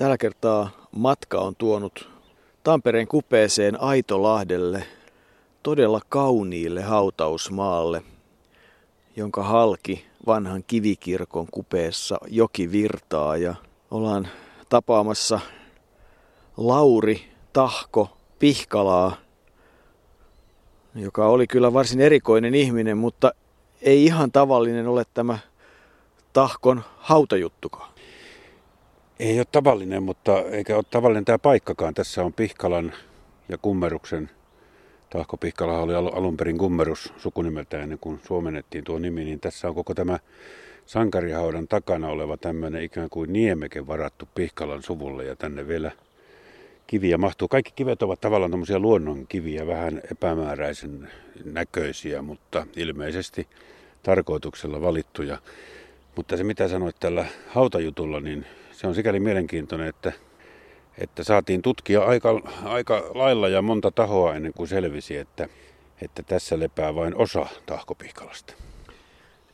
Tällä kertaa matka on tuonut Tampereen kupeeseen Aitolahdelle, todella kauniille hautausmaalle, jonka halki vanhan kivikirkon kupeessa joki virtaa ja ollaan tapaamassa Lauri Tahko Pihkalaa, joka oli kyllä varsin erikoinen ihminen, mutta ei ihan tavallinen ole tämä Tahkon hautajuttukaan. Ei ole tavallinen, mutta eikä ole tavallinen tämä paikkakaan. Tässä on Pihkalan ja Kummeruksen. Tahko Pihkala oli alun perin Kummerus sukunimeltä ennen kuin suomennettiin tuo nimi, niin tässä on koko tämä sankarihaudan takana oleva tämmöinen ikään kuin niemeke varattu Pihkalan suvulle ja tänne vielä kiviä mahtuu. Kaikki kivet ovat tavallaan tämmöisiä luonnon kiviä, vähän epämääräisen näköisiä, mutta ilmeisesti tarkoituksella valittuja. Mutta se mitä sanoit tällä hautajutulla, niin se on sikäli mielenkiintoinen, että, että saatiin tutkia aika, aika lailla ja monta tahoa ennen kuin selvisi, että, että tässä lepää vain osa tahkopihkalasta.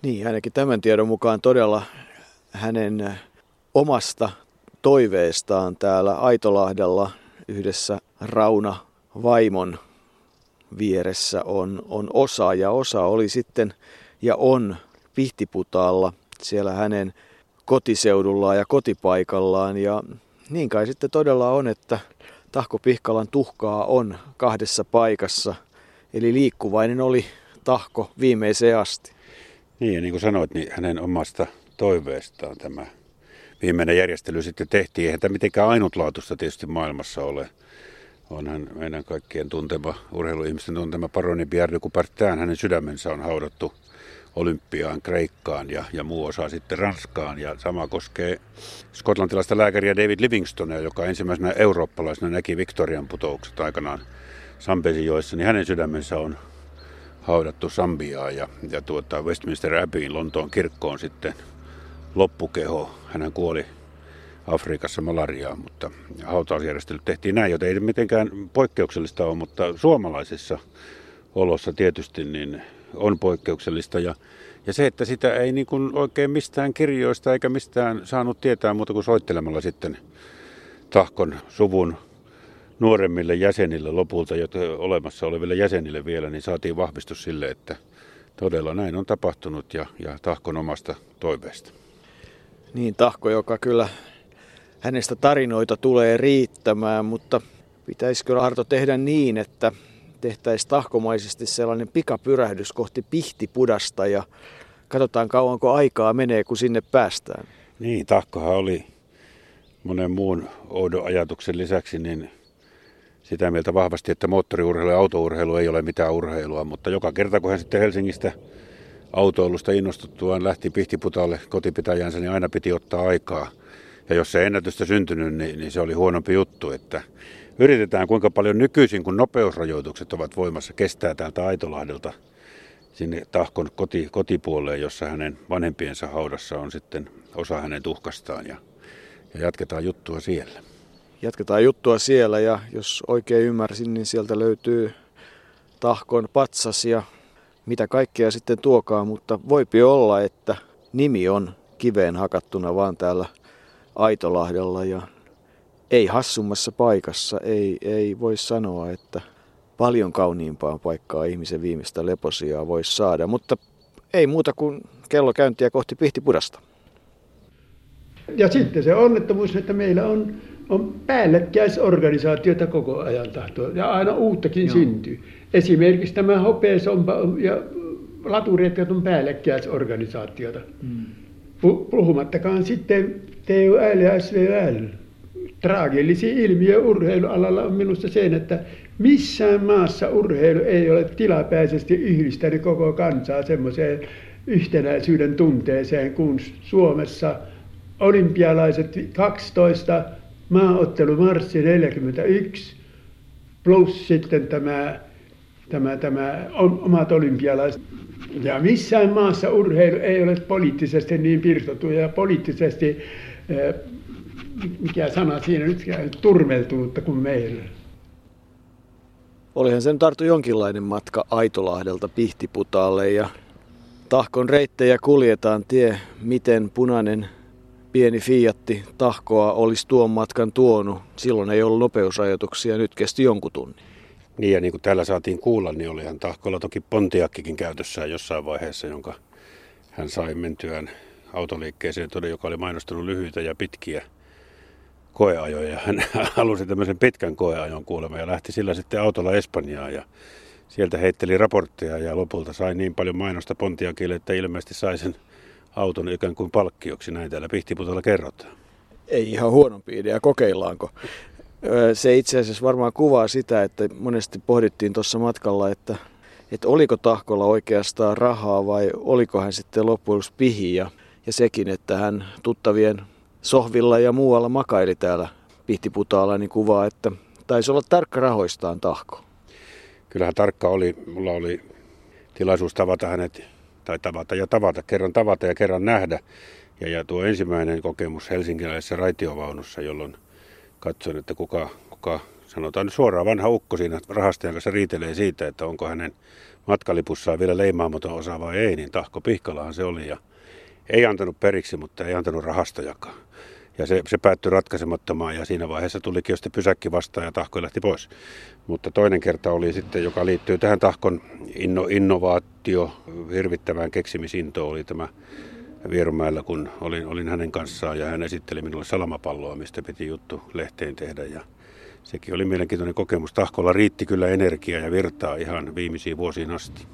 Niin, ainakin tämän tiedon mukaan todella hänen omasta toiveestaan täällä Aitolahdella yhdessä Rauna vaimon vieressä on, on osa ja osa oli sitten ja on Pihtiputaalla siellä hänen kotiseudullaan ja kotipaikallaan. Ja niin kai sitten todella on, että Tahko Pihkalan tuhkaa on kahdessa paikassa. Eli liikkuvainen oli Tahko viimeiseen asti. Niin ja niin kuin sanoit, niin hänen omasta toiveestaan tämä viimeinen järjestely sitten tehtiin. Eihän tämä mitenkään ainutlaatuista tietysti maailmassa ole. Onhan meidän kaikkien tuntema, urheiluihmisten tuntema paroni de Coubertin, hänen sydämensä on haudattu Olympiaan, Kreikkaan ja, ja muu osa sitten Ranskaan. Ja sama koskee skotlantilaista lääkäriä David Livingstonia, joka ensimmäisenä eurooppalaisena näki Victorian putoukset aikanaan Sampesinjoissa, niin hänen sydämensä on haudattu Sambiaan ja, ja tuota Westminster Abbeyin Lontoon kirkkoon sitten loppukeho. Hän kuoli Afrikassa malariaa, mutta hautausjärjestelyt tehtiin näin, joten ei mitenkään poikkeuksellista ole, mutta suomalaisissa olossa tietysti niin on poikkeuksellista. Ja, ja se, että sitä ei niin kuin oikein mistään kirjoista eikä mistään saanut tietää muuta kuin soittelemalla sitten Tahkon suvun nuoremmille jäsenille lopulta, jotka olemassa oleville jäsenille vielä, niin saatiin vahvistus sille, että todella näin on tapahtunut ja, ja Tahkon omasta toiveesta. Niin, Tahko, joka kyllä hänestä tarinoita tulee riittämään, mutta pitäisikö Arto tehdä niin, että tehtäisiin tahkomaisesti sellainen pikapyrähdys kohti Pihtipudasta ja katsotaan kauanko aikaa menee, kun sinne päästään. Niin, Tahkohan oli monen muun oudon ajatuksen lisäksi niin sitä mieltä vahvasti, että moottoriurheilu ja autourheilu ei ole mitään urheilua, mutta joka kerta kun hän sitten Helsingistä autoilusta innostuttuaan lähti Pihtiputalle kotipitäjänsä, niin aina piti ottaa aikaa. Ja jos se ennätystä syntynyt, niin, niin se oli huonompi juttu, että yritetään kuinka paljon nykyisin, kun nopeusrajoitukset ovat voimassa, kestää täältä Aitolahdelta sinne Tahkon koti, kotipuoleen, jossa hänen vanhempiensa haudassa on sitten osa hänen tuhkastaan ja, ja jatketaan juttua siellä. Jatketaan juttua siellä ja jos oikein ymmärsin, niin sieltä löytyy Tahkon patsas ja mitä kaikkea sitten tuokaa, mutta voipi olla, että nimi on kiveen hakattuna vaan täällä Aitolahdella ja ei hassummassa paikassa, ei, ei voi sanoa, että paljon kauniimpaa paikkaa ihmisen viimeistä leposiaa voisi saada, mutta ei muuta kuin kello käyntiä kohti Pihtipudasta. Ja sitten se onnettomuus, että meillä on, on päällekkäisorganisaatiota koko ajan tahtoa ja aina uuttakin Joo. syntyy. Esimerkiksi tämä hopeesompa ja latureet on päällekkäisorganisaatiota. Mm. Puhumattakaan sitten TUL ja SVL traagillisia ilmiö urheilualalla on minusta sen, että missään maassa urheilu ei ole tilapäisesti yhdistänyt koko kansaa semmoiseen yhtenäisyyden tunteeseen kuin Suomessa olympialaiset 12, maaottelumarssi 41, plus sitten tämä, tämä, tämä omat olympialaiset. Ja missään maassa urheilu ei ole poliittisesti niin pirstottu ja poliittisesti eh, mikä sana siinä nyt turmeltunutta kuin meillä. Olihan sen tarttu jonkinlainen matka Aitolahdelta Pihtiputaalle ja tahkon reittejä kuljetaan tie, miten punainen pieni Fiatti tahkoa olisi tuon matkan tuonut. Silloin ei ollut nopeusrajoituksia, nyt kesti jonkun tunnin. Niin ja niin kuin täällä saatiin kuulla, niin olihan tahkolla toki Pontiakkikin käytössään jossain vaiheessa, jonka hän sai mentyään autoliikkeeseen, todella, joka oli mainostanut lyhyitä ja pitkiä koeajoja. Hän halusi tämmöisen pitkän koeajon kuulemma ja lähti sillä sitten autolla Espanjaan ja sieltä heitteli raportteja ja lopulta sai niin paljon mainosta Pontiakille, että ilmeisesti sai sen auton ikään kuin palkkioksi. Näin täällä Pihtiputalla kerrotaan. Ei ihan huonompi idea, kokeillaanko. Se itse asiassa varmaan kuvaa sitä, että monesti pohdittiin tuossa matkalla, että, että oliko Tahkolla oikeastaan rahaa vai oliko hän sitten loppujen pihi. Ja, ja sekin, että hän tuttavien sohvilla ja muualla makaili täällä Pihtiputaalla, niin kuvaa, että taisi olla tarkka rahoistaan Tahko. Kyllähän tarkka oli. Mulla oli tilaisuus tavata hänet, tai tavata ja tavata, kerran tavata ja kerran nähdä. Ja, ja tuo ensimmäinen kokemus helsinkiläisessä raitiovaunussa, jolloin katsoin, että kuka, kuka sanotaan nyt suoraan vanha ukko siinä rahastajan kanssa riitelee siitä, että onko hänen matkalipussaan vielä leimaamaton osa vai ei, niin Tahko Pihkalahan se oli. Ja ei antanut periksi, mutta ei antanut rahastojakaan. Ja se, se päättyi ratkaisemattomaan ja siinä vaiheessa tulikin jo sitten pysäkki vastaan ja tahko lähti pois. Mutta toinen kerta oli sitten, joka liittyy tähän tahkon inno, innovaatio, hirvittävään keksimisintoon, oli tämä Vierumäellä, kun olin, olin hänen kanssaan ja hän esitteli minulle salamapalloa, mistä piti juttu lehteen tehdä. Ja sekin oli mielenkiintoinen kokemus. Tahkolla riitti kyllä energiaa ja virtaa ihan viimeisiin vuosiin asti.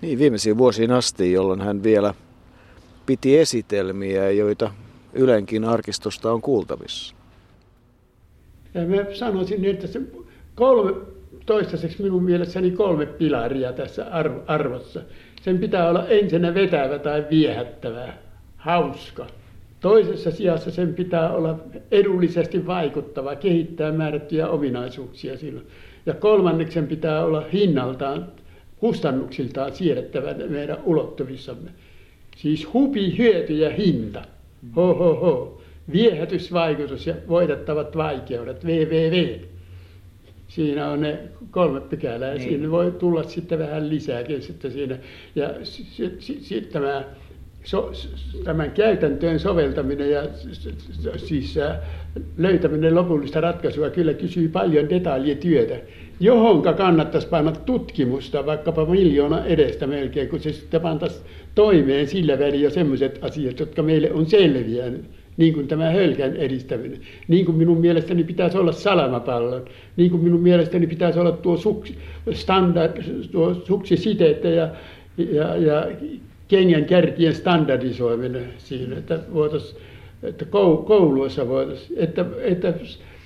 Niin, viimeisiin vuosiin asti, jolloin hän vielä piti esitelmiä, joita Ylenkin arkistosta on kuultavissa. Ja mä sanoisin, että se kolme, toistaiseksi minun mielestäni kolme pilaria tässä arvossa. Sen pitää olla ensinnä vetävä tai viehättävä, hauska. Toisessa sijassa sen pitää olla edullisesti vaikuttava, kehittää määrättyjä ominaisuuksia silloin. Ja kolmanneksi sen pitää olla hinnaltaan, kustannuksiltaan siedettävä meidän ulottuvissamme. Siis hupi, hyöty ja hinta. Ho, ho, ho. Viehätysvaikutus ja voitettavat vaikeudet. VVV. Siinä on ne kolme pykälää. Niin. Siinä voi tulla sitten vähän lisääkin sitten siinä. Ja sitten sit tämä so, tämän käytäntöön soveltaminen ja siis löytäminen lopullista ratkaisua kyllä kysyy paljon detaljityötä, johonka kannattaisi panna tutkimusta vaikkapa miljoona edestä melkein, kun se sitten pantaisi toimeen sillä välin jo sellaiset asiat, jotka meille on selviä, niin kuin tämä hölkän edistäminen, niin kuin minun mielestäni pitäisi olla salamapallon, niin kuin minun mielestäni pitäisi olla tuo, suksi, standard, tuo suksisiteettä ja, ja, ja kengän kärkien standardisoiminen siinä, että että kouluissa voitaisiin, että, että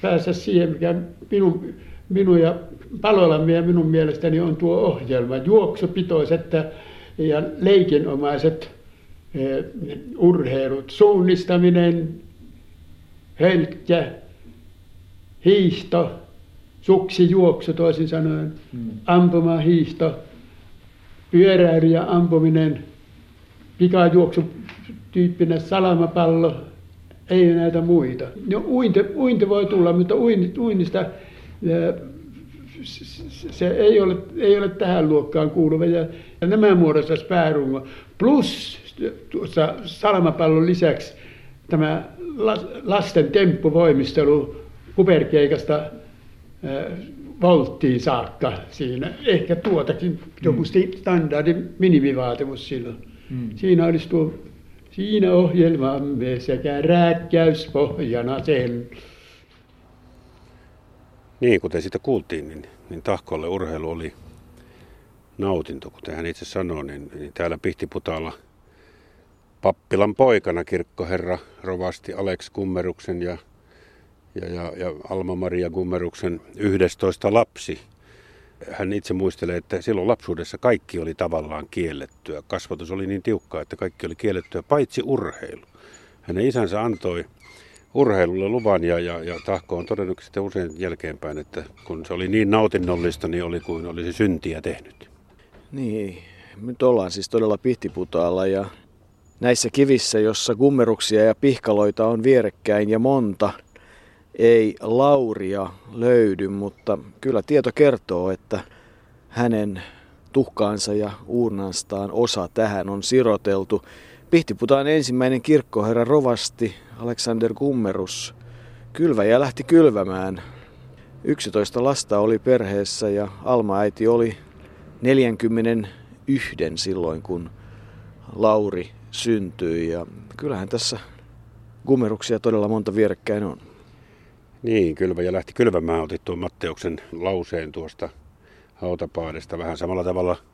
päästä siihen, mikä minun, minun ja Palolammin ja minun mielestäni on tuo ohjelma, juoksupitoiset ja leikinomaiset eh, urheilut, suunnistaminen, hölkkä, hiihto, suksijuoksu toisin sanoen, hmm. ampumahiihto, pyöräily ja ampuminen, pikajuoksu tyyppinen salamapallo, ei näitä muita. No uinti, uinti voi tulla, mutta uinnista se ei ole, ei ole tähän luokkaan kuuluva. Ja, ja nämä muodostaisi päärungo. Plus tuossa salamapallon lisäksi tämä lasten temppuvoimistelu kuperkeikasta volttiin saakka siinä. Ehkä tuotakin joku mm. standardi minimivaatimus silloin. Mm. Siinä olisi tuo, siinä ohjelmamme sekä rääkkäyspohjana sen. Niin, kuten siitä kuultiin, niin, niin Tahkolle urheilu oli nautinto, kuten hän itse sanoi, niin, niin täällä Pihtiputaalla pappilan poikana kirkkoherra rovasti Alex Kummeruksen ja, ja, ja, ja Alma-Maria Kummeruksen 11 lapsi – hän itse muistelee, että silloin lapsuudessa kaikki oli tavallaan kiellettyä. Kasvatus oli niin tiukkaa, että kaikki oli kiellettyä, paitsi urheilu. Hänen isänsä antoi urheilulle luvan ja, ja, ja Tahko on todennut sitten usein jälkeenpäin, että kun se oli niin nautinnollista, niin oli kuin olisi syntiä tehnyt. Niin, nyt ollaan siis todella pihtiputaalla ja näissä kivissä, jossa kummeruksia ja pihkaloita on vierekkäin ja monta – ei Lauria löydy, mutta kyllä tieto kertoo, että hänen tuhkaansa ja uurnastaan osa tähän on siroteltu. Pihtiputaan ensimmäinen kirkkoherra rovasti Alexander Kummerus kylväjä lähti kylvämään. 11 lasta oli perheessä ja Alma-äiti oli 41 silloin, kun Lauri syntyi. Ja kyllähän tässä Kummeruksia todella monta vierekkäin on. Niin, kylväjä lähti kylvämään. Otit tuon Matteuksen lauseen tuosta hautapaadesta vähän samalla tavalla –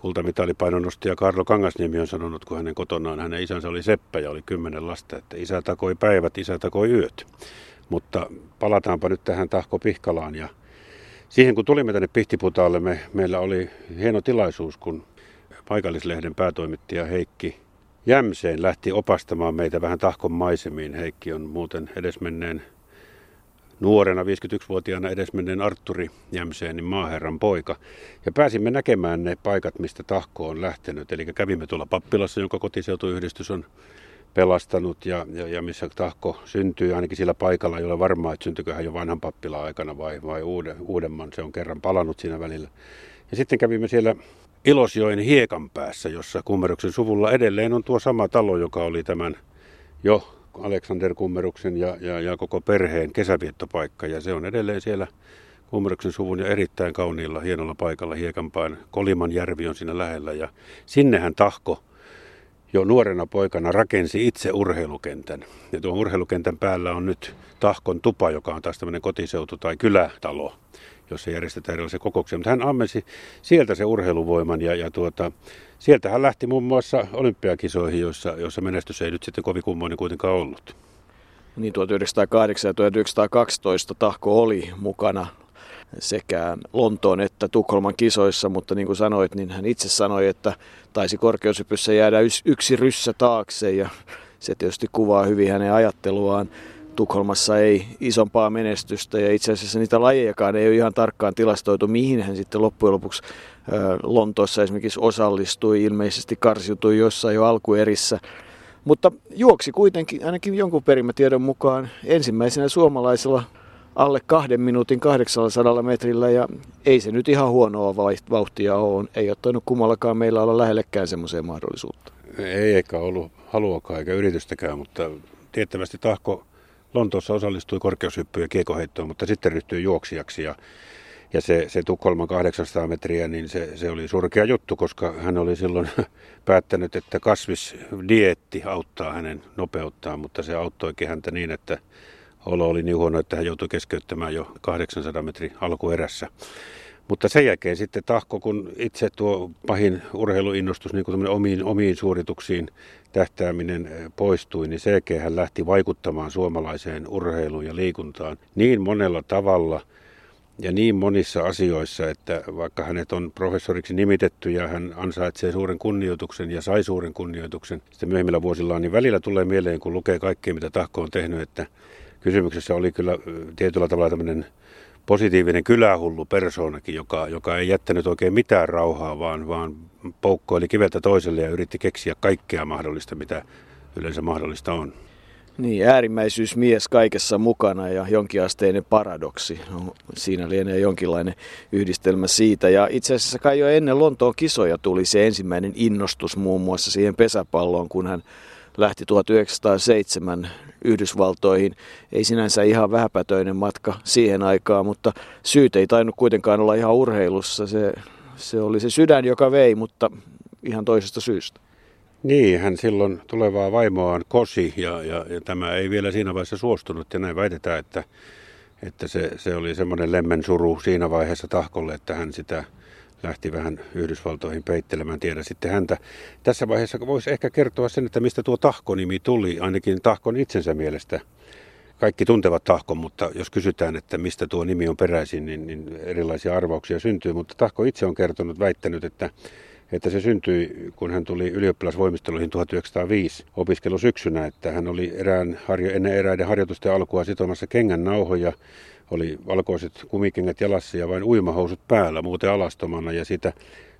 kultamitalipainonnostaja Karlo Kangasniemi on sanonut, kun hänen kotonaan hänen isänsä oli seppä ja oli kymmenen lasta, että isä takoi päivät, isä takoi yöt. Mutta palataanpa nyt tähän Tahko Pihkalaan ja siihen kun tulimme tänne Pihtiputaalle, me, meillä oli hieno tilaisuus, kun paikallislehden päätoimittaja Heikki Jämseen lähti opastamaan meitä vähän Tahkon maisemiin. Heikki on muuten edesmenneen nuorena 51-vuotiaana edesmenneen Arturi Jämseenin maaherran poika. Ja pääsimme näkemään ne paikat, mistä tahko on lähtenyt. Eli kävimme tuolla Pappilassa, jonka kotiseutuyhdistys on pelastanut ja, ja, ja missä tahko syntyy ainakin sillä paikalla, ole varmaa, että syntyykö hän jo vanhan pappilan aikana vai, vai uuden, uudemman. Se on kerran palannut siinä välillä. Ja sitten kävimme siellä Ilosjoen hiekan päässä, jossa Kummeruksen suvulla edelleen on tuo sama talo, joka oli tämän jo Aleksander Kummeruksen ja, ja, ja koko perheen kesäviettopaikka. Ja se on edelleen siellä Kummeruksen suvun ja erittäin kauniilla, hienolla paikalla Hiekanpään. Koliman järvi on siinä lähellä ja sinnehän tahko jo nuorena poikana rakensi itse urheilukentän. Ja tuon urheilukentän päällä on nyt Tahkon tupa, joka on taas tämmöinen kotiseutu- tai kylätalo, jossa järjestetään erilaisia kokouksia. Mutta hän ammensi sieltä se urheiluvoiman ja, ja tuota, sieltä hän lähti muun muassa olympiakisoihin, joissa, joissa menestys ei nyt sitten kovin kummoinen kuitenkaan ollut. Niin 1908 ja 1912 Tahko oli mukana sekä Lontoon että Tukholman kisoissa, mutta niin kuin sanoit, niin hän itse sanoi, että taisi korkeushypyssä jäädä yksi ryssä taakse ja se tietysti kuvaa hyvin hänen ajatteluaan. Tukholmassa ei isompaa menestystä ja itse asiassa niitä lajejakaan ei ole ihan tarkkaan tilastoitu, mihin hän sitten loppujen lopuksi Lontoossa esimerkiksi osallistui, ilmeisesti karsiutui jossain jo alkuerissä. Mutta juoksi kuitenkin ainakin jonkun perimätiedon mukaan ensimmäisenä suomalaisella alle kahden minuutin 800 metrillä ja ei se nyt ihan huonoa vauhtia ole. Ei ole toinut kummallakaan meillä olla lähellekään semmoiseen mahdollisuutta. Ei eikä ollut haluakaan eikä yritystäkään, mutta tiettävästi Tahko Lontoossa osallistui korkeushyppyyn ja kiekoheittoon, mutta sitten ryhtyi juoksijaksi ja, ja se, se Tukholman 800 metriä, niin se, se oli surkea juttu, koska hän oli silloin päättänyt, että kasvisdietti auttaa hänen nopeuttaan, mutta se auttoikin häntä niin, että olo oli niin huono, että hän joutui keskeyttämään jo 800 metrin alkuerässä. Mutta sen jälkeen sitten tahko, kun itse tuo pahin urheiluinnostus, niin kuin omiin, omiin suorituksiin tähtääminen eh, poistui, niin sen jälkeen hän lähti vaikuttamaan suomalaiseen urheiluun ja liikuntaan niin monella tavalla ja niin monissa asioissa, että vaikka hänet on professoriksi nimitetty ja hän ansaitsee suuren kunnioituksen ja sai suuren kunnioituksen sitten myöhemmillä vuosillaan, niin välillä tulee mieleen, kun lukee kaikkea, mitä Tahko on tehnyt, että kysymyksessä oli kyllä tietyllä tavalla tämmöinen positiivinen kylähullu persoonakin, joka, joka ei jättänyt oikein mitään rauhaa, vaan, vaan poukkoili kiveltä toiselle ja yritti keksiä kaikkea mahdollista, mitä yleensä mahdollista on. Niin, äärimmäisyysmies kaikessa mukana ja jonkinasteinen paradoksi. No, siinä lienee jonkinlainen yhdistelmä siitä. Ja itse asiassa kai jo ennen Lontoon kisoja tuli se ensimmäinen innostus muun muassa siihen pesäpalloon, kun hän lähti 1907 Yhdysvaltoihin. Ei sinänsä ihan vähäpätöinen matka siihen aikaan, mutta syyt ei tainnut kuitenkaan olla ihan urheilussa. Se, se oli se sydän, joka vei, mutta ihan toisesta syystä. Niin, hän silloin tulevaa vaimoaan kosi ja, ja, ja tämä ei vielä siinä vaiheessa suostunut ja näin väitetään, että, että se, se oli semmoinen lemmen suru siinä vaiheessa tahkolle, että hän sitä lähti vähän Yhdysvaltoihin peittelemään, tiedä sitten häntä. Tässä vaiheessa voisi ehkä kertoa sen, että mistä tuo Tahko-nimi tuli, ainakin Tahkon itsensä mielestä. Kaikki tuntevat Tahkon, mutta jos kysytään, että mistä tuo nimi on peräisin, niin, niin erilaisia arvauksia syntyy. Mutta Tahko itse on kertonut, väittänyt, että että se syntyi, kun hän tuli ylioppilasvoimisteluihin 1905 opiskelusyksynä, että hän oli erään, ennen eräiden harjoitusten alkua sitomassa kengän nauhoja oli valkoiset kumikengät jalassa ja vain uimahousut päällä, muuten alastomana. Ja sitä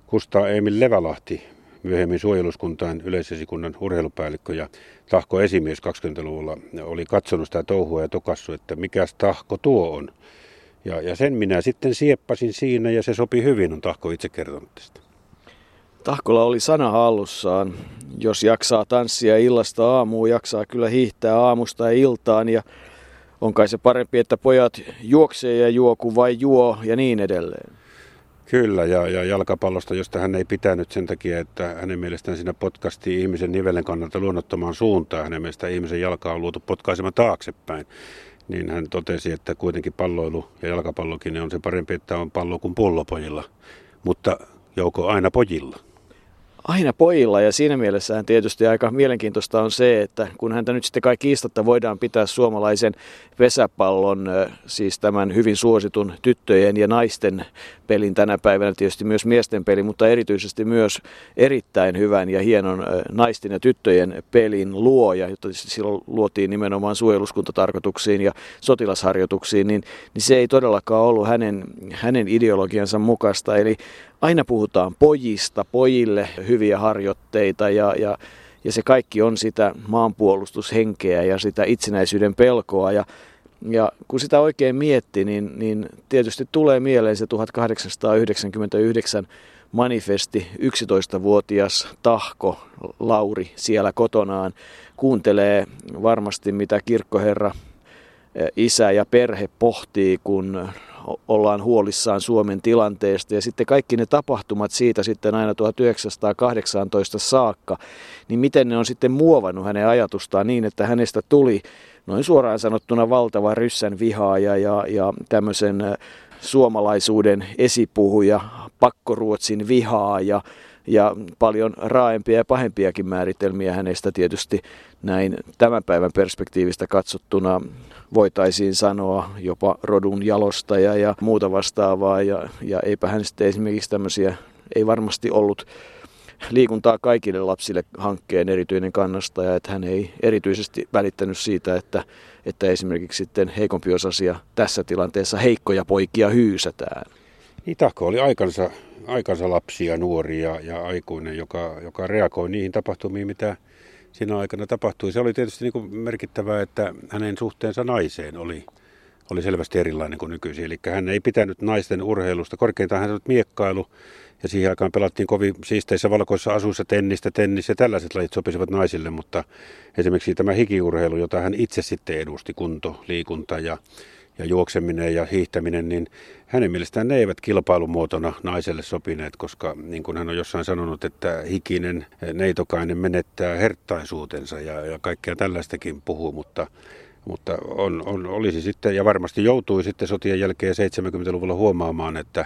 Kustaa Emil Levälahti, myöhemmin suojeluskuntaan yleisesikunnan urheilupäällikkö ja tahko esimies 20-luvulla, oli katsonut sitä touhua ja tokassu, että mikäs tahko tuo on. Ja, ja sen minä sitten sieppasin siinä ja se sopi hyvin, on tahko itse kertonut tästä. Tahkola oli sana hallussaan. Jos jaksaa tanssia illasta aamuun, jaksaa kyllä hiihtää aamusta ja iltaan ja on kai se parempi, että pojat juoksee ja juo kuin vai juo ja niin edelleen. Kyllä, ja, ja jalkapallosta, josta hän ei pitänyt sen takia, että hänen mielestään siinä potkasti ihmisen nivelen kannalta luonnottomaan suuntaan. Hänen mielestään ihmisen jalka on luotu potkaisemaan taaksepäin. Niin hän totesi, että kuitenkin palloilu ja jalkapallokin on se parempi, että on pallo kuin pullopojilla. Mutta joko aina pojilla aina pojilla ja siinä mielessä tietysti aika mielenkiintoista on se, että kun häntä nyt sitten kaikki kiistatta voidaan pitää suomalaisen pesäpallon, siis tämän hyvin suositun tyttöjen ja naisten pelin tänä päivänä, tietysti myös miesten peli, mutta erityisesti myös erittäin hyvän ja hienon naisten ja tyttöjen pelin luoja, jota silloin luotiin nimenomaan suojeluskuntatarkoituksiin ja sotilasharjoituksiin, niin, niin se ei todellakaan ollut hänen, hänen ideologiansa mukaista. Eli aina puhutaan pojista, pojille hyviä harjoitteita ja, ja, ja se kaikki on sitä maanpuolustushenkeä ja sitä itsenäisyyden pelkoa. Ja, ja kun sitä oikein mietti, niin, niin tietysti tulee mieleen se 1899 manifesti 11-vuotias Tahko Lauri siellä kotonaan kuuntelee varmasti mitä kirkkoherra isä ja perhe pohtii, kun ollaan huolissaan Suomen tilanteesta. Ja sitten kaikki ne tapahtumat siitä sitten aina 1918 saakka, niin miten ne on sitten muovannut hänen ajatustaan niin, että hänestä tuli noin suoraan sanottuna valtava ryssän vihaaja ja, ja tämmöisen suomalaisuuden esipuhuja, pakkoruotsin vihaaja ja paljon raaempia ja pahempiakin määritelmiä hänestä tietysti näin tämän päivän perspektiivistä katsottuna voitaisiin sanoa jopa rodun jalostaja ja muuta vastaavaa. Ja, ja eipä hän sitten esimerkiksi tämmöisiä, ei varmasti ollut liikuntaa kaikille lapsille hankkeen erityinen kannastaja, että hän ei erityisesti välittänyt siitä, että, että esimerkiksi sitten heikompi osasia tässä tilanteessa heikkoja poikia hyysätään. Niin Tahko oli aikansa, aikansa lapsia, nuoria ja aikuinen, joka, joka reagoi niihin tapahtumiin, mitä siinä aikana tapahtui. Se oli tietysti niin kuin merkittävää, että hänen suhteensa naiseen oli, oli selvästi erilainen kuin nykyisin. Eli hän ei pitänyt naisten urheilusta. Korkeintaan hän oli miekkailu ja siihen aikaan pelattiin kovin siisteissä valkoissa asuissa tennistä, tennis ja tällaiset lajit sopisivat naisille, mutta esimerkiksi tämä hikiurheilu, jota hän itse sitten edusti, kunto, liikunta ja ja juokseminen ja hiihtäminen, niin hänen mielestään ne eivät kilpailumuotona naiselle sopineet, koska niin kuin hän on jossain sanonut, että hikinen neitokainen menettää herttaisuutensa ja, ja kaikkea tällaistakin puhuu, mutta mutta on, on, olisi sitten, ja varmasti joutui sitten sotien jälkeen 70-luvulla huomaamaan, että,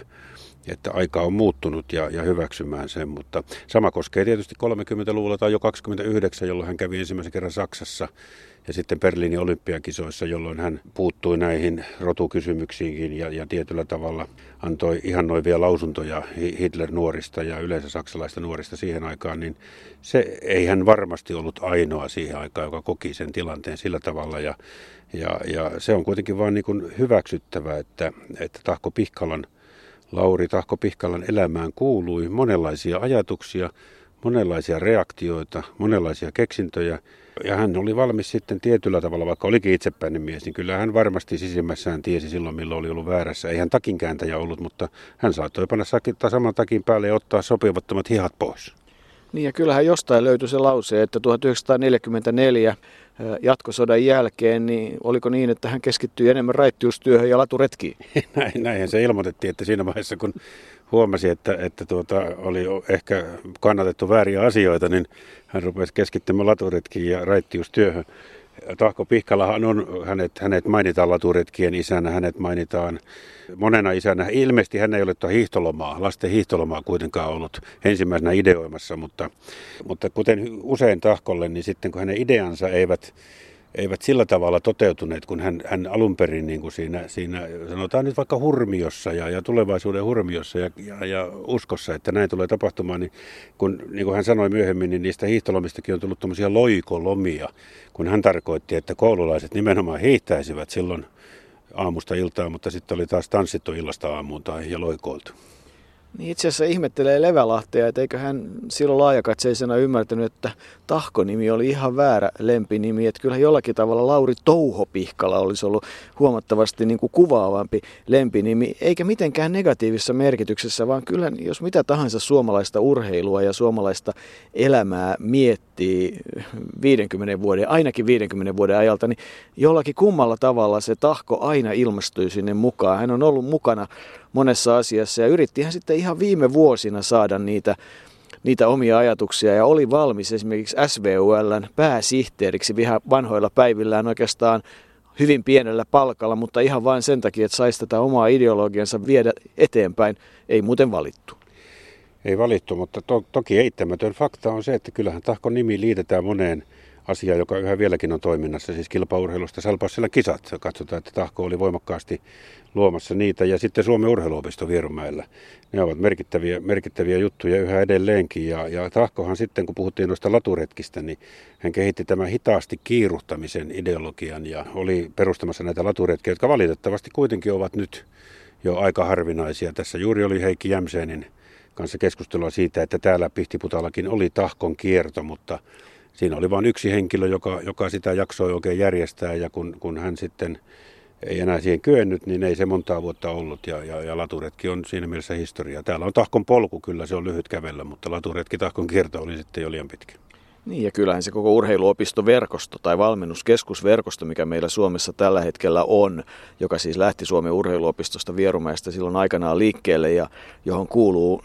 että aika on muuttunut ja, ja hyväksymään sen, mutta sama koskee tietysti 30-luvulla tai jo 29, jolloin hän kävi ensimmäisen kerran Saksassa ja sitten Berliinin olympiakisoissa, jolloin hän puuttui näihin rotukysymyksiinkin ja, ja tietyllä tavalla antoi ihan noivia lausuntoja Hitler-nuorista ja yleensä saksalaista nuorista siihen aikaan, niin se ei hän varmasti ollut ainoa siihen aikaan, joka koki sen tilanteen sillä tavalla. Ja, ja, ja se on kuitenkin vain niin hyväksyttävä, että, että Tahko Pihkalan, Lauri Tahko Pihkalan elämään kuului monenlaisia ajatuksia, monenlaisia reaktioita, monenlaisia keksintöjä. Ja hän oli valmis sitten tietyllä tavalla, vaikka olikin itsepäinen mies, niin kyllä hän varmasti sisimmässään tiesi silloin, milloin oli ollut väärässä. Ei hän takinkääntäjä ollut, mutta hän saattoi panna saman takin päälle ja ottaa sopivattomat hihat pois. Niin ja kyllähän jostain löytyi se lause, että 1944 jatkosodan jälkeen, niin oliko niin, että hän keskittyi enemmän raittiustyöhön ja laturetkiin? Näin, näinhän se ilmoitettiin, että siinä vaiheessa kun huomasi, että, että tuota, oli ehkä kannatettu vääriä asioita, niin hän rupesi keskittymään laturetkiin ja raittiustyöhön. Tahko Pihkalahan on, hänet, hänet mainitaan laturetkien isänä, hänet mainitaan monena isänä. Ilmeisesti hän ei ole tuo hiihtolomaa, lasten hiihtolomaa kuitenkaan ollut ensimmäisenä ideoimassa, mutta, mutta kuten usein Tahkolle, niin sitten kun hänen ideansa eivät eivät sillä tavalla toteutuneet, kun hän, hän alun perin niin kuin siinä, siinä, sanotaan nyt vaikka hurmiossa ja, ja tulevaisuuden hurmiossa ja, ja, ja uskossa, että näin tulee tapahtumaan, niin kun niin kuin hän sanoi myöhemmin, niin niistä hiihtolomistakin on tullut tuommoisia loikolomia, kun hän tarkoitti, että koululaiset nimenomaan hiihtäisivät silloin aamusta iltaan, mutta sitten oli taas tanssittu illasta aamuun tai ja loikoiltu. Niin itse asiassa ihmettelee Levälahtea, että eikö hän silloin laajakatseisena ymmärtänyt, että Tahko-nimi oli ihan väärä lempinimi. Että kyllä jollakin tavalla Lauri Touhopihkala olisi ollut huomattavasti niin kuin kuvaavampi lempinimi, eikä mitenkään negatiivisessa merkityksessä, vaan kyllä jos mitä tahansa suomalaista urheilua ja suomalaista elämää miettii 50 vuoden, ainakin 50 vuoden ajalta, niin jollakin kummalla tavalla se Tahko aina ilmestyi sinne mukaan. Hän on ollut mukana monessa asiassa. Ja yrittihän sitten ihan viime vuosina saada niitä, niitä omia ajatuksia. Ja oli valmis esimerkiksi SVULn pääsihteeriksi vähän vanhoilla päivillään oikeastaan hyvin pienellä palkalla, mutta ihan vain sen takia, että saisi tätä omaa ideologiansa viedä eteenpäin, ei muuten valittu. Ei valittu, mutta to- toki eittämätön fakta on se, että kyllähän Tahkon nimi liitetään moneen asia, joka yhä vieläkin on toiminnassa, siis kilpaurheilusta Salpausselän kisat. Katsotaan, että Tahko oli voimakkaasti luomassa niitä. Ja sitten Suomen urheiluopisto Vierumäellä. Ne ovat merkittäviä, merkittäviä juttuja yhä edelleenkin. Ja, ja Tahkohan sitten, kun puhuttiin noista laturetkistä, niin hän kehitti tämän hitaasti kiiruhtamisen ideologian ja oli perustamassa näitä laturetkiä, jotka valitettavasti kuitenkin ovat nyt jo aika harvinaisia. Tässä juuri oli Heikki Jämseenin kanssa keskustelua siitä, että täällä Pihtiputallakin oli tahkon kierto, mutta siinä oli vain yksi henkilö, joka, joka sitä jaksoi oikein järjestää ja kun, kun hän sitten ei enää siihen kyennyt, niin ei se montaa vuotta ollut ja, ja, ja laturetki on siinä mielessä historia. Täällä on tahkon polku, kyllä se on lyhyt kävellä, mutta laturetki tahkon kierto oli sitten jo liian pitkä. Niin ja kyllähän se koko urheiluopistoverkosto tai valmennuskeskusverkosto, mikä meillä Suomessa tällä hetkellä on, joka siis lähti Suomen urheiluopistosta Vierumäestä silloin aikanaan liikkeelle ja johon kuuluu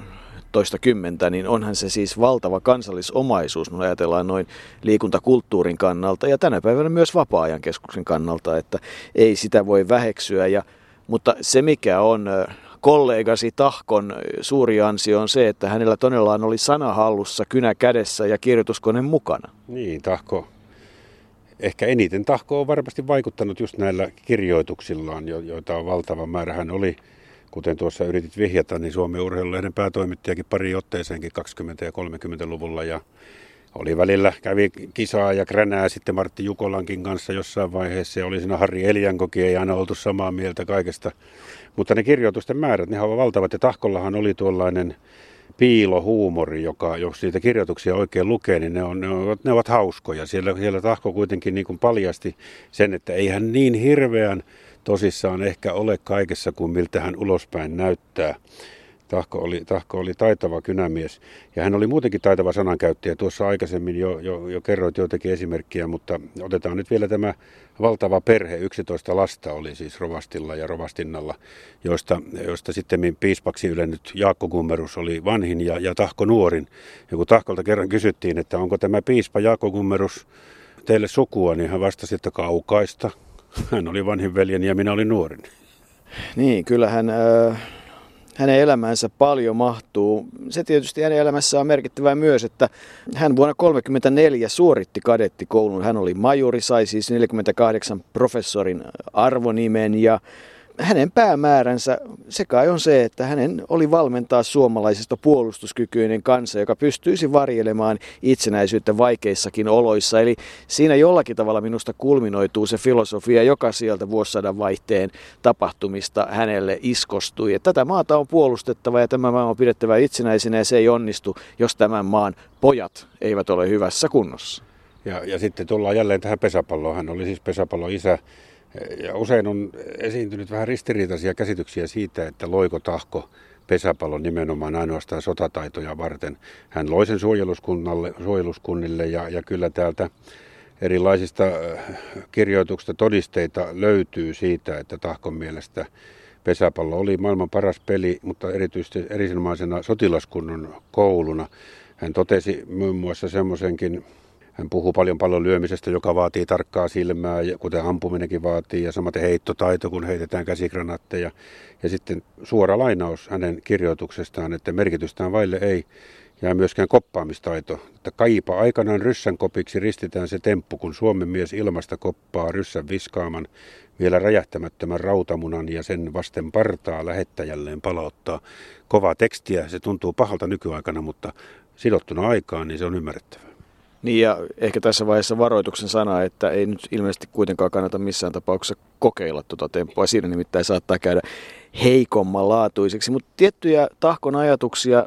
toista kymmentä, niin onhan se siis valtava kansallisomaisuus, kun ajatellaan noin liikuntakulttuurin kannalta ja tänä päivänä myös vapaa-ajan keskuksen kannalta, että ei sitä voi väheksyä. Ja, mutta se mikä on kollegasi Tahkon suuri ansio on se, että hänellä todellaan oli sana hallussa, kynä kädessä ja kirjoituskone mukana. Niin, Tahko. Ehkä eniten Tahko on varmasti vaikuttanut just näillä kirjoituksillaan, joita on valtava määrä. Hän oli kuten tuossa yritit vihjata, niin Suomen urheilulehden päätoimittajakin pari otteeseenkin 20- ja 30-luvulla ja oli välillä, kävi kisaa ja kränää sitten Martti Jukolankin kanssa jossain vaiheessa ja oli siinä Harri Eliankokin, ei aina oltu samaa mieltä kaikesta. Mutta ne kirjoitusten määrät, ne ovat valtavat ja Tahkollahan oli tuollainen piilohuumori, joka, jos niitä kirjoituksia oikein lukee, niin ne, on, ne, ovat, ne ovat hauskoja. Siellä, siellä Tahko kuitenkin niin kuin paljasti sen, että ei hän niin hirveän tosissaan ehkä ole kaikessa kuin miltä hän ulospäin näyttää. Tahko oli, Tahko oli taitava kynämies ja hän oli muutenkin taitava sanankäyttäjä. Tuossa aikaisemmin jo, jo, jo kerroit joitakin esimerkkiä, mutta otetaan nyt vielä tämä valtava perhe. 11 lasta oli siis Rovastilla ja Rovastinnalla, joista, joista sitten piispaksi ylennyt Jaakko Kummerus oli vanhin ja, ja Tahko nuorin. Ja kun Tahkolta kerran kysyttiin, että onko tämä piispa Jaakko Kummerus teille sukua, niin hän vastasi, että kaukaista. Hän oli vanhin veljeni ja minä olin nuorin. Niin, kyllähän äh, hänen elämänsä paljon mahtuu. Se tietysti hänen elämässä on merkittävää myös, että hän vuonna 1934 suoritti kadettikoulun. Hän oli majuri, sai siis 48 professorin arvonimen ja hänen päämääränsä se kai on se, että hänen oli valmentaa suomalaisesta puolustuskykyinen kansa, joka pystyisi varjelemaan itsenäisyyttä vaikeissakin oloissa. Eli siinä jollakin tavalla minusta kulminoituu se filosofia, joka sieltä vuosisadan vaihteen tapahtumista hänelle iskostui. Että tätä maata on puolustettava ja tämä maa on pidettävä itsenäisenä ja se ei onnistu, jos tämän maan pojat eivät ole hyvässä kunnossa. Ja, ja sitten tullaan jälleen tähän pesäpalloon. Hän oli siis pesäpallon isä ja usein on esiintynyt vähän ristiriitaisia käsityksiä siitä, että loiko tahko pesäpallon nimenomaan ainoastaan sotataitoja varten. Hän loi sen suojeluskunnalle, suojeluskunnille ja, ja kyllä täältä erilaisista äh, kirjoituksista todisteita löytyy siitä, että tahkon mielestä pesäpallo oli maailman paras peli, mutta erityisesti erinomaisena sotilaskunnon kouluna. Hän totesi muun muassa semmoisenkin hän puhuu paljon pallon lyömisestä, joka vaatii tarkkaa silmää, kuten ampuminenkin vaatii, ja samaten heittotaito, kun heitetään käsikranaatteja. Ja sitten suora lainaus hänen kirjoituksestaan, että merkitystään vaille ei jää myöskään koppaamistaito. Että kaipa aikanaan ryssän kopiksi ristitään se temppu, kun Suomen mies ilmasta koppaa ryssän viskaaman, vielä räjähtämättömän rautamunan ja sen vasten partaa lähettäjälleen palauttaa. Kovaa tekstiä, se tuntuu pahalta nykyaikana, mutta sidottuna aikaan, niin se on ymmärrettävää. Niin ja ehkä tässä vaiheessa varoituksen sana, että ei nyt ilmeisesti kuitenkaan kannata missään tapauksessa kokeilla tuota temppua. Siinä nimittäin saattaa käydä heikomman laatuiseksi, mutta tiettyjä tahkon ajatuksia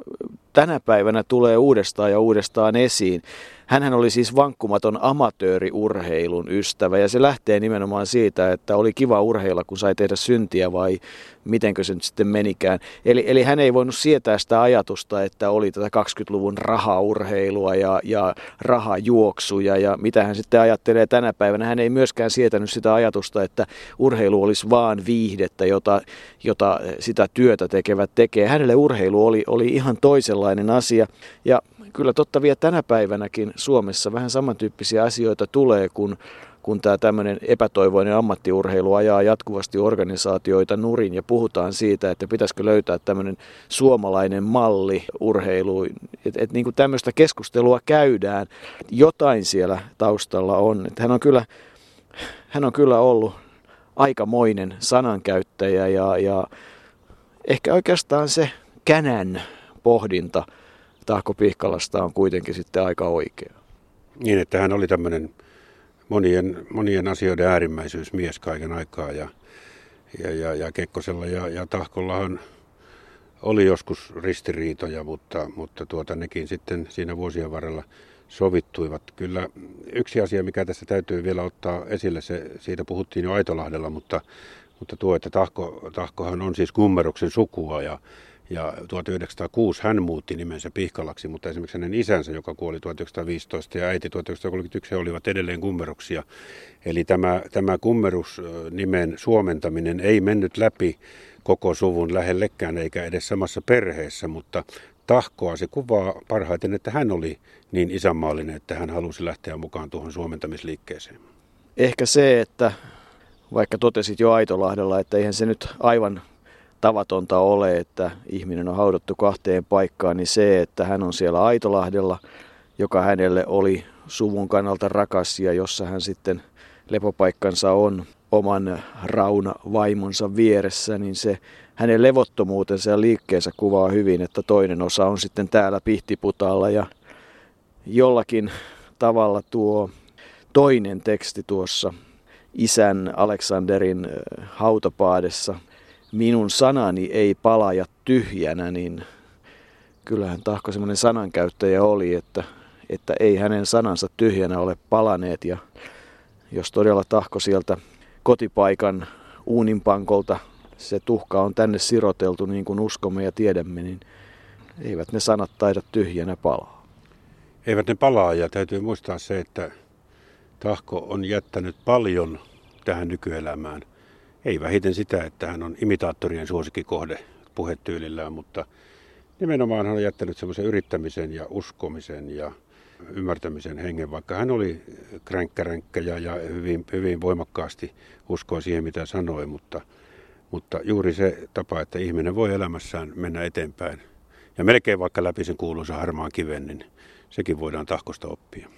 tänä päivänä tulee uudestaan ja uudestaan esiin. Hänhän oli siis vankkumaton amatööriurheilun ystävä ja se lähtee nimenomaan siitä, että oli kiva urheilla, kun sai tehdä syntiä vai mitenkö se nyt sitten menikään. Eli, eli hän ei voinut sietää sitä ajatusta, että oli tätä 20-luvun rahaurheilua ja, ja rahajuoksuja ja mitä hän sitten ajattelee tänä päivänä. Hän ei myöskään sietänyt sitä ajatusta, että urheilu olisi vaan viihdettä, jota, jota sitä työtä tekevät tekee. Hänelle urheilu oli, oli ihan toisenlainen asia ja kyllä totta vielä tänä päivänäkin Suomessa vähän samantyyppisiä asioita tulee, kun kun tämä tämmöinen epätoivoinen ammattiurheilu ajaa jatkuvasti organisaatioita nurin ja puhutaan siitä, että pitäisikö löytää tämmöinen suomalainen malli urheiluun. Että et niin kuin tämmöistä keskustelua käydään, jotain siellä taustalla on. Että hän, on kyllä, hän on kyllä ollut aikamoinen sanankäyttäjä ja, ja ehkä oikeastaan se känän pohdinta – Tahko Pihkalasta on kuitenkin sitten aika oikea. Niin, että hän oli tämmöinen monien, monien asioiden äärimmäisyysmies kaiken aikaa ja, ja, ja, ja Kekkosella ja, ja Tahkollahan oli joskus ristiriitoja, mutta, mutta tuota, nekin sitten siinä vuosien varrella sovittuivat. Kyllä yksi asia, mikä tässä täytyy vielä ottaa esille, se, siitä puhuttiin jo Aitolahdella, mutta, mutta tuo, että Tahko, Tahkohan on siis Kummeruksen sukua ja, ja 1906 hän muutti nimensä Pihkalaksi, mutta esimerkiksi hänen isänsä, joka kuoli 1915 ja äiti 1931, he olivat edelleen kummeruksia. Eli tämä, tämä kummerus-nimen suomentaminen ei mennyt läpi koko suvun lähellekään eikä edes samassa perheessä, mutta tahkoa se kuvaa parhaiten, että hän oli niin isänmaallinen, että hän halusi lähteä mukaan tuohon suomentamisliikkeeseen. Ehkä se, että vaikka totesit jo Aitolahdella, että eihän se nyt aivan tavatonta ole, että ihminen on haudattu kahteen paikkaan, niin se, että hän on siellä Aitolahdella, joka hänelle oli suvun kannalta rakas ja jossa hän sitten lepopaikkansa on oman rauna vaimonsa vieressä, niin se hänen levottomuutensa ja liikkeensä kuvaa hyvin, että toinen osa on sitten täällä Pihtiputalla ja jollakin tavalla tuo toinen teksti tuossa isän Aleksanderin hautapaadessa – minun sanani ei palaja tyhjänä, niin kyllähän Tahko semmoinen sanankäyttäjä oli, että, että ei hänen sanansa tyhjänä ole palaneet. Ja jos todella Tahko sieltä kotipaikan uuninpankolta se tuhka on tänne siroteltu niin kuin uskomme ja tiedämme, niin eivät ne sanat taida tyhjänä palaa. Eivät ne palaa ja täytyy muistaa se, että Tahko on jättänyt paljon tähän nykyelämään – ei vähiten sitä, että hän on imitaattorien suosikkikohde puhetyylillään, mutta nimenomaan hän on jättänyt semmoisen yrittämisen ja uskomisen ja ymmärtämisen hengen, vaikka hän oli kränkkäränkkä ja, ja hyvin, hyvin voimakkaasti uskoi siihen, mitä sanoi, mutta, mutta juuri se tapa, että ihminen voi elämässään mennä eteenpäin ja melkein vaikka läpi sen kuuluisa harmaan kiven, niin sekin voidaan tahkosta oppia.